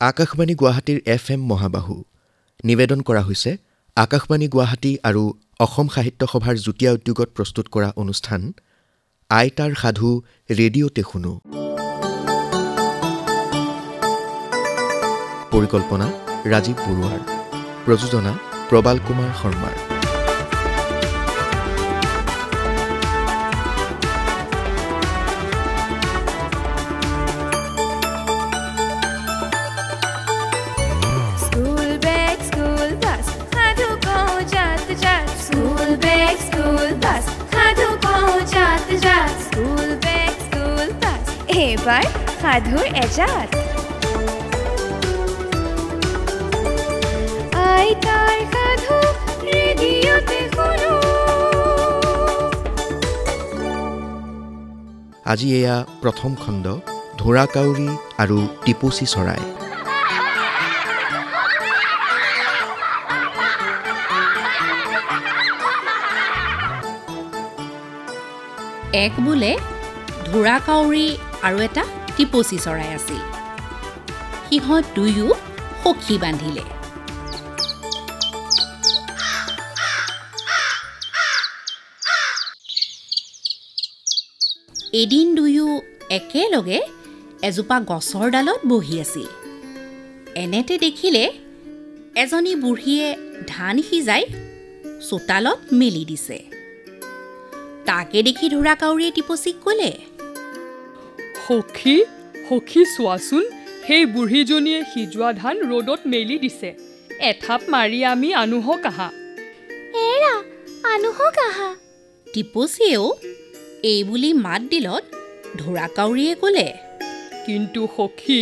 আকাশবাণী গুৱাহাটীৰ F M মহাবাহু। নিবেদন কৰা হৈছে আকাশবাণী গুৱাহাটী আৰু অসম সাহিত্য সভাৰ যুটীয়া উদ্যোগত প্ৰস্তুত কৰা অনুষ্ঠান আইতাৰ সাধু ৰেডিঅ'তে শুনো পৰিকল্পনা ৰাজীৱ বৰুৱাৰ। প্ৰযোজনা প্ৰবাল কুমাৰ শৰ্মাৰ। এইবাৰ সাধুৰ এজাত আইতাৰ সাধু ৰেডিঅ'তে শুনো। আজি এয়া প্ৰথম খণ্ড ধোঁৰাকাউৰী আৰু টিপচী চৰাই। এক বোলে ঢোঁৰাকাউৰী আৰু এটা টিপচী চৰাই আছিল। সিহঁত দুয়ো সখী বান্ধিলে। এদিন দুয়ো একেলগে এজোপা গছৰ ডালত বহি আছিল। এনেতে দেখিলে এজনী বুঢ়ীয়ে ধান সিজাই চোতালত মেলি দিছে। তাকে দেখি ঢোঁৰাকাউৰীয়ে টিপচীক ক'লে সখী সখী চোৱাচোন সেই বুঢ়ীজনীয়ে সিজোৱা ধান ৰ'দত মেলি দিছে। এথাপ মাৰি আমি আনোহক আহা। এৰা আনুহক আহা। টিপচীয়েও এই বুলি মাত দিলত ঢোঁৰাকাউৰীয়ে ক'লে কিন্তু সখী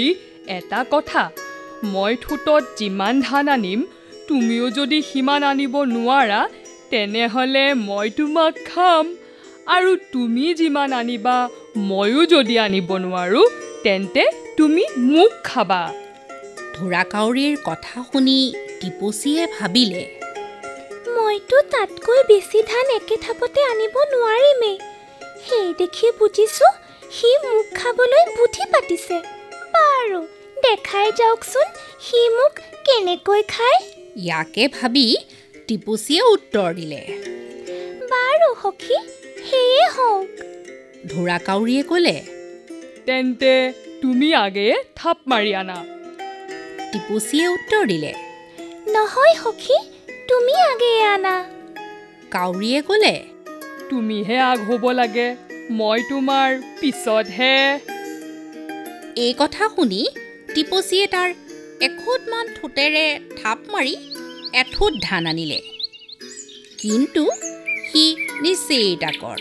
এটা কথা মই ঠোঁটত যিমান ধান আনিম তুমিও যদি সিমান আনিব নোৱাৰা তেনেহ'লে মই তোমাক খাম। আৰু তুমি যিমান আনিবা ময়ো যদি আনিব নোৱাৰোঁ তেন্তে তুমি মোক খাবা। ঢোঁৰাকাউৰীৰ কথা শুনি টিপচীয়ে ভাবিলে মইতো তাতকৈ বেছি ধান একে থাপতে আনিব নোৱাৰিমেই সেই দেখি বুজিছো সি মোক খাবলৈ বুদ্ধি পাতিছে। বাৰু দেখাই যাওকচোন সি মোক কেনেকৈ খায়। ইয়াকে ভাবি টিপচীয়ে উত্তৰ দিলে। বাৰু সখী সেয়ে হওক। ঢোঁৰাকাউৰীয়ে ক'লে তেন্তে তুমি আগেয়ে থাপ মাৰি আনা। টিপচীয়ে উত্তৰ দিলে নহয় সখী তুমি আগেয়ে আনা। কাউৰীয়ে ক'লে তুমিহে আগ হ'ব লাগে মই তোমাৰ পিছতহে। এই কথা শুনি টিপচীয়ে তাৰ এখুদমান ঠোঁটেৰে থাপ মাৰি এঠোট ধান আনিলে। কিন্তু সি নিচেই ডাকৰ।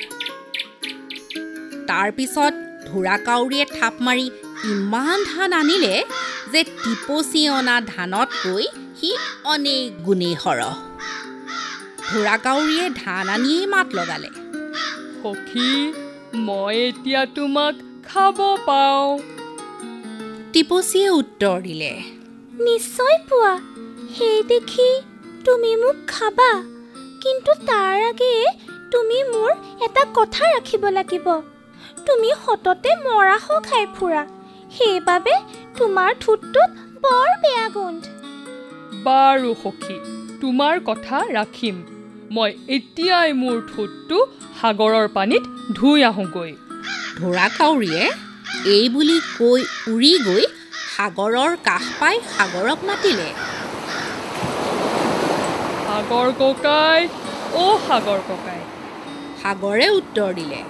তাৰপিছত ঢোঁৰাকাউৰীয়ে থাপ মাৰি ইমান ধান আনিলে যে টিপচী অনা ধানতকৈ সি অনেক গুণেই সৰহ। ঢোঁৰাকাউৰীয়ে ধান আনিয়েই মাত লগালে। সখী মই এতিয়া তোমাক খাব পাওঁ। টিপচীয়ে উত্তৰ দিলে নিশ্চয় পোৱা। সেই দেখি তুমি মোক খাবা। কিন্তু তাৰ আগেয়ে তুমি মোৰ এটা কথা ৰাখিব লাগিব। তুমি সততে মৰাশ খাই ফুৰা। সেইবাবে তোমাৰ ঠোঁটটোত বৰ বেয়া গোন্ধ। বাৰু সখী তোমাৰ কথা ৰাখিম। মই এতিয়াই মোৰ ঠোঁটটো সাগৰৰ পানীত ধুই আহোঁগৈ। ঢোঁৰাকাউৰীয়ে এই বুলি কৈ উৰি গৈ সাগৰৰ কাষ পাই সাগৰক মাতিলে। সাগৰ ককাই অ' সাগৰ ককাই। সাগৰে উত্তৰ দিলে।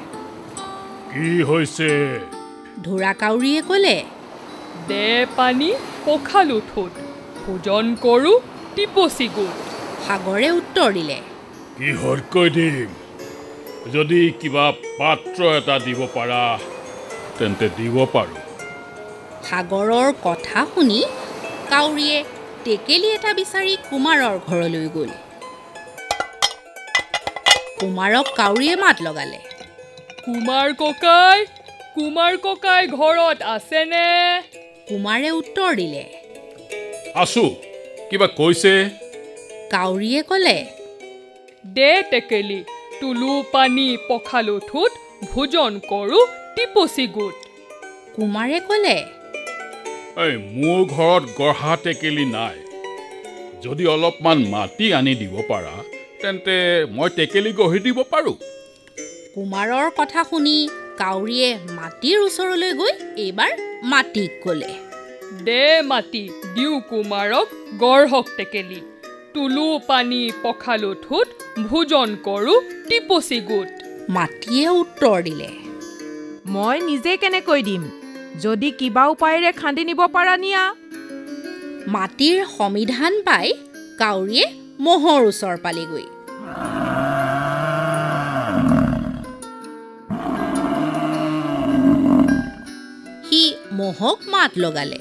কি হৈছে? ঢোঁৰাকাউৰীয়ে ক'লে দে পানী পখালো ঠোঁট ভোজন কৰোঁ টিপচি গোট। সাগৰে উত্তৰ দিলে কিহতকৈ দিম? যদি কিবা পাত্ৰ এটা দিব পাৰা তেন্তে দিব পাৰোঁ। সাগৰৰ কথা শুনি কাউৰীয়ে টেকেলি এটা বিচাৰি কুমাৰৰ ঘৰলৈ গ'ল। কুমাৰক কাউৰীয়ে মাত লগালে। কুমাৰ ককাই কুমাৰ ককাই ঘৰত আছেনে? কুমাৰে উত্তৰ দিলে। আছোঁ কিবা কৈছে? কাউৰীয়ে ক'লে দে টেকেলি তুলো পানী পখালো ঠোঁট ভোজন কৰোঁ টিপচি গোট। কুমাৰে ক'লে এই মোৰ ঘৰত গঢ়া টেকেলি নাই। যদি অলপমান মাটি আনি দিব পাৰা তেন্তে মই টেকেলি গঢ়ি দিব পাৰোঁ। কুমাৰৰ কথা শুনি কাউৰীয়ে মাটিৰ ওচৰলৈ গৈ এইবাৰ মাটিক ক'লে। দে মাটি দিওঁ কুমাৰক গঢ়ক টেকেলি। তুলো পানী পখালো ঠোঁট ভোজন কৰোঁ টিপচি গোট। মাটিয়ে উত্তৰ দিলে। মই নিজে কেনেকৈ দিম? যদি কিবা উপায়েৰে খান্দি নিব পাৰা নিয়া। মাটিৰ সমিধান পাই কাউৰীয়ে মহৰ ওচৰ পালেগৈ। সি মহক মাত লগালে।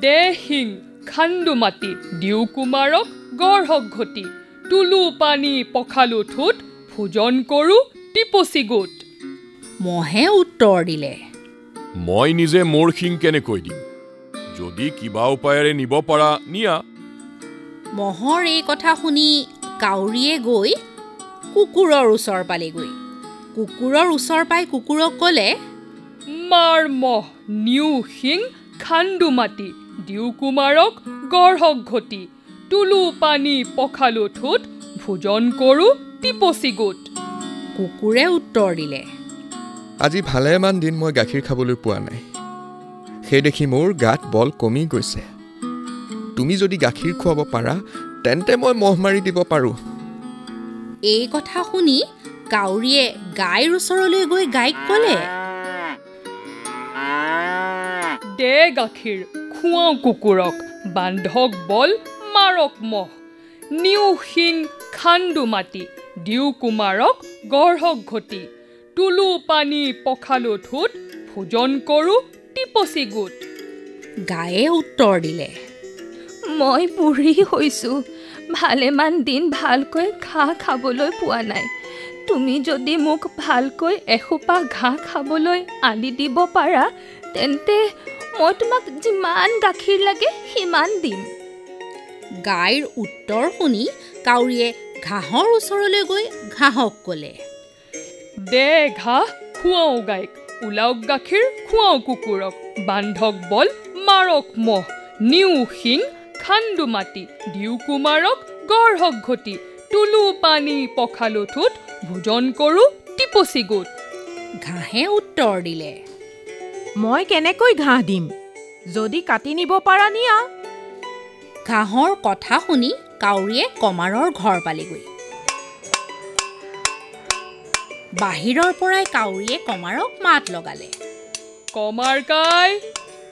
দে শিং খান্দো মাটি দিওঁ কুমাৰক গঢ়ক ঘটি। তুলো পানী পখালো ঠোঁট ভোজন কৰোঁ টিপচি গোট। মহে উত্তৰ দিলে। মই নিজে মোৰ শিং কেনেকৈ দিম? যদি কিবা উপায়েৰে নিব পাৰা নিয়া। মহৰ এই কথা শুনি কাউৰীয়ে গৈ কুকুৰৰ ওচৰ পালেগৈ। কুকুৰৰ ওচৰ পাই কুকুৰক ক'লে মাৰ মহ নিউ শিং খান্দো মাটি দিওঁ কুমাৰক গঢ়ক ঘটি। তুলো পানী পখালো ঠোঁট ভোজন কৰোঁ টিপচি গোট। কুকুৰে উত্তৰ দিলে আজি ভালেমান দিন মই গাখীৰ খাবলৈ পোৱা নাই। সেই দেখি মোৰ গাত বল কমি গৈছে। তুমি যদি গাখীৰ খুৱাব পাৰা তেন্তে মই মহ মাৰি দিব পাৰোঁ। এই কথা শুনি কাউৰীয়ে গাইৰ ওচৰলৈ গৈ গাইক ক'লে দে গাখীৰ খুৱাওঁ কুকুৰক বান্ধক বল মাৰক মহ। নিউ শিং খান্দো মাটি দিওঁ কুমাৰক গঢ়ক ঘটি। তুলো পানী পখালো ঠোঁট ভোজন কৰোঁ টিপচি গোট। গায়ে উত্তৰ দিলে মই বুঢ়ী হৈছোঁ ভালেমান দিন ভালকৈ ঘাঁহ খাবলৈ পোৱা নাই। তুমি যদি মোক ভালকৈ এসোপা ঘাঁহ খাবলৈ আনি দিব পাৰা তেন্তে মই তোমাক যিমান গাখীৰ লাগে সিমান দিম। গাইৰ উত্তৰ শুনি কাউৰীয়ে ঘাঁহৰ ওচৰলৈ গৈ ঘাঁহক ক'লে। দে ঘাঁহ খুৱাওঁ গাইক ওলাওক গাখীৰ খুৱাওঁ কুকুৰক। বান্ধক বল মাৰক মহ। নিউ শিং খান্দো মাটি। দিওঁ কুমাৰক গঢ়ক ঘটি। তুলো পানী পখালো ঠোঁট। ভোজন কৰোঁ টিপচি গোট। ঘাঁহে উত্তৰ দিলে। মই কেনেকৈ ঘাঁহ দিম? যদি কাটি নিব পাৰা নিয়া। ঘাঁহৰ কথা শুনি কাউৰীয়ে কমাৰৰ ঘৰ পালেগৈ। বাহিৰৰ পৰাই কাউৰীয়ে কমাৰক মাত লগালে। কমাৰকাই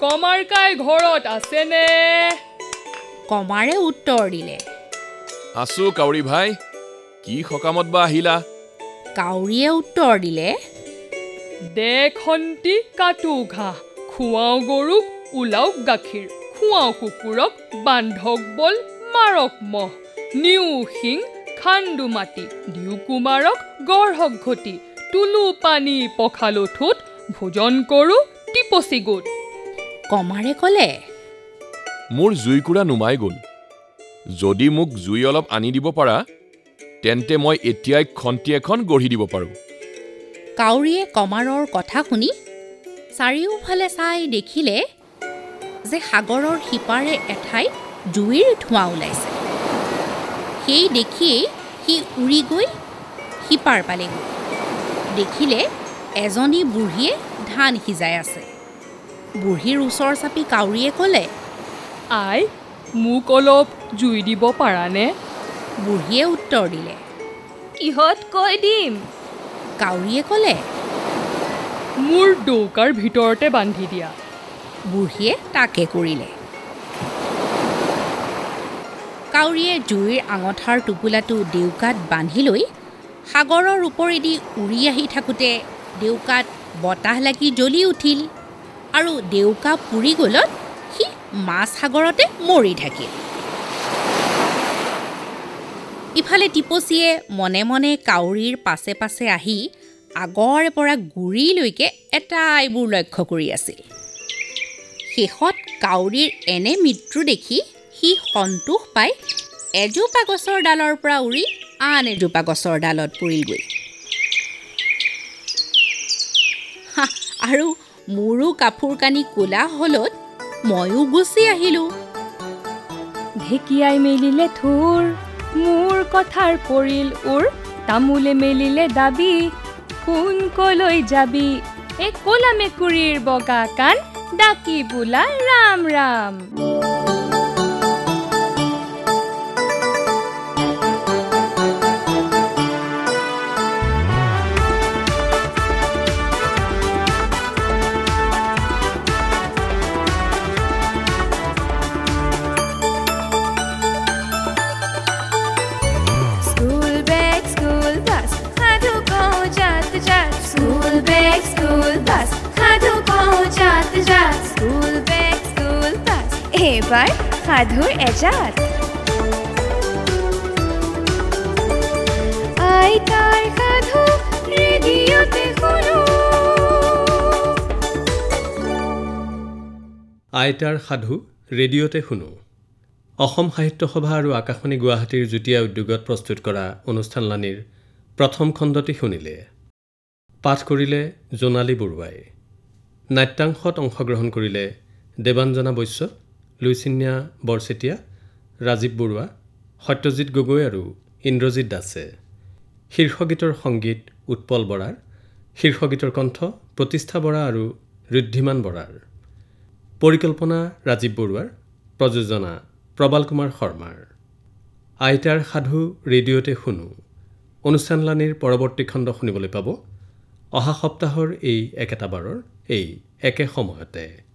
কমাৰকাই ঘৰত আছেনে? কমাৰে উত্তৰ দিলে আছো কাউৰী ভাই কি সকামত বা আহিলা? কাউৰীয়ে উত্তৰ দিলে দে খন্তি কাটো ঘাঁহ খুৱাওঁ গৰুক ওলাওক গাখীৰ খুৱাওঁ কুকুৰক বান্ধক বল মাৰক মহ নিউ শিং খান্দো মাটি দিওঁ কুমাৰক গঢ়ক ঘটি তুলো পানী পখালো ঠোঁট ভোজন কৰোঁ টিপচি গোট। কমাৰে ক'লে মোৰ জুইকুৰা নুমাই গ'ল। যদি মোক জুই অলপ আনি দিব পাৰা তেন্তে মই এতিয়াই খন্তি এখন গঢ়ি দিব পাৰোঁ। কাউৰীয়ে কমাৰৰ কথা শুনি চাৰিওফালে চাই দেখিলে যে সাগৰৰ সিপাৰে এঠাইত জুইৰ ধোঁৱা ওলাইছে। সেই দেখিয়েই সি উৰি গৈ সিপাৰ পালেগৈ। দেখিলে এজনী বুঢ়ীয়ে ধান সিজাই আছে। বুঢ়ীৰ ওচৰ চাপি কাউৰীয়ে ক'লে আই মোক অলপ জুই দিব পাৰানে? বুঢ়ীয়ে উত্তৰ দিলে কিহত কৈ দিম। কাউৰীয়ে ক'লে মোৰ ডৌকাৰ ভিতৰতে বান্ধি দিয়া। বুঢ়ীয়ে তাকে কৰিলে। কাউৰীয়ে জুইৰ আঙঠাৰ টোপোলাটো ডেউকাত বান্ধি লৈ সাগৰৰ ওপৰেদি উৰি আহি থাকোঁতে ডেউকাত বতাহ লাগি জ্বলি উঠিল আৰু ডেউকা পুৰি গ'লত সি মাছ সাগৰতে মৰি থাকিল। ইফালে টিপচীয়ে মনে মনে কাউৰীৰ পাছে পাছে আহি আগৰে পৰা গুৰিলৈকে এটাইবোৰ লক্ষ্য কৰি আছিল। শেষত কাউৰীৰ এনে মৃত্যু দেখি সি সন্তোষ পাই এজোপা গছৰ ডালৰ পৰা উৰি আন এজোপা গছৰ ডালত পৰিলগৈ। আৰু মোৰো কাপোৰ কানি ক'লা হ'লত ময়ো গুচি আহিলোঁ। ঢেকীয়াই মেলিলে থোৰ মোৰ কথাৰ পৰিল উৰ তামোলে মেলিলে দাবী কোন কলৈ যাবি এই কলা মেকুৰীৰ বগা কাণ ডাকি বোলা ৰাম ৰাম। এইবাৰ সাধুৰ এজাত আইতাৰ সাধু ৰেডিঅ'তে শুনো আইতাৰ সাধু ৰেডিঅ'তে শুনো অসম সাহিত্য সভা আৰু আকাশবাণী গুৱাহাটীৰ যুটীয়া উদ্যোগত প্ৰস্তুত কৰা অনুষ্ঠানলানিৰ প্ৰথম খণ্ডটি শুনিলে পাঠ কৰিলে জোনালী বৰুৱাই নাট্যাংশত অংশগ্ৰহণ কৰিলে দেৱাঞ্জনা বৈশ্য লুইচিন্যা বৰচেতিয়া ৰাজীৱ বৰুৱা সত্যজিৎ গগৈ আৰু ইন্দ্ৰজিৎ দাসে। শীৰ্ষগীতৰ সংগীত উৎপল বৰাৰ শীৰ্ষগীতৰ কণ্ঠ প্ৰতিষ্ঠা বৰা আৰু ঋদ্ধিমান বৰাৰ। পৰিকল্পনা ৰাজীৱ বৰুৱাৰ প্ৰযোজনা প্ৰবাল কুমাৰ শৰ্মাৰ। আইতাৰ সাধু ৰেডিঅ'তে শুনো। অনুষ্ঠানলানিৰ পৰৱৰ্তী খণ্ড শুনিবলৈ পাব। অহা সপ্তাহৰ এই একেটা বাৰৰ এই একে সময়তে।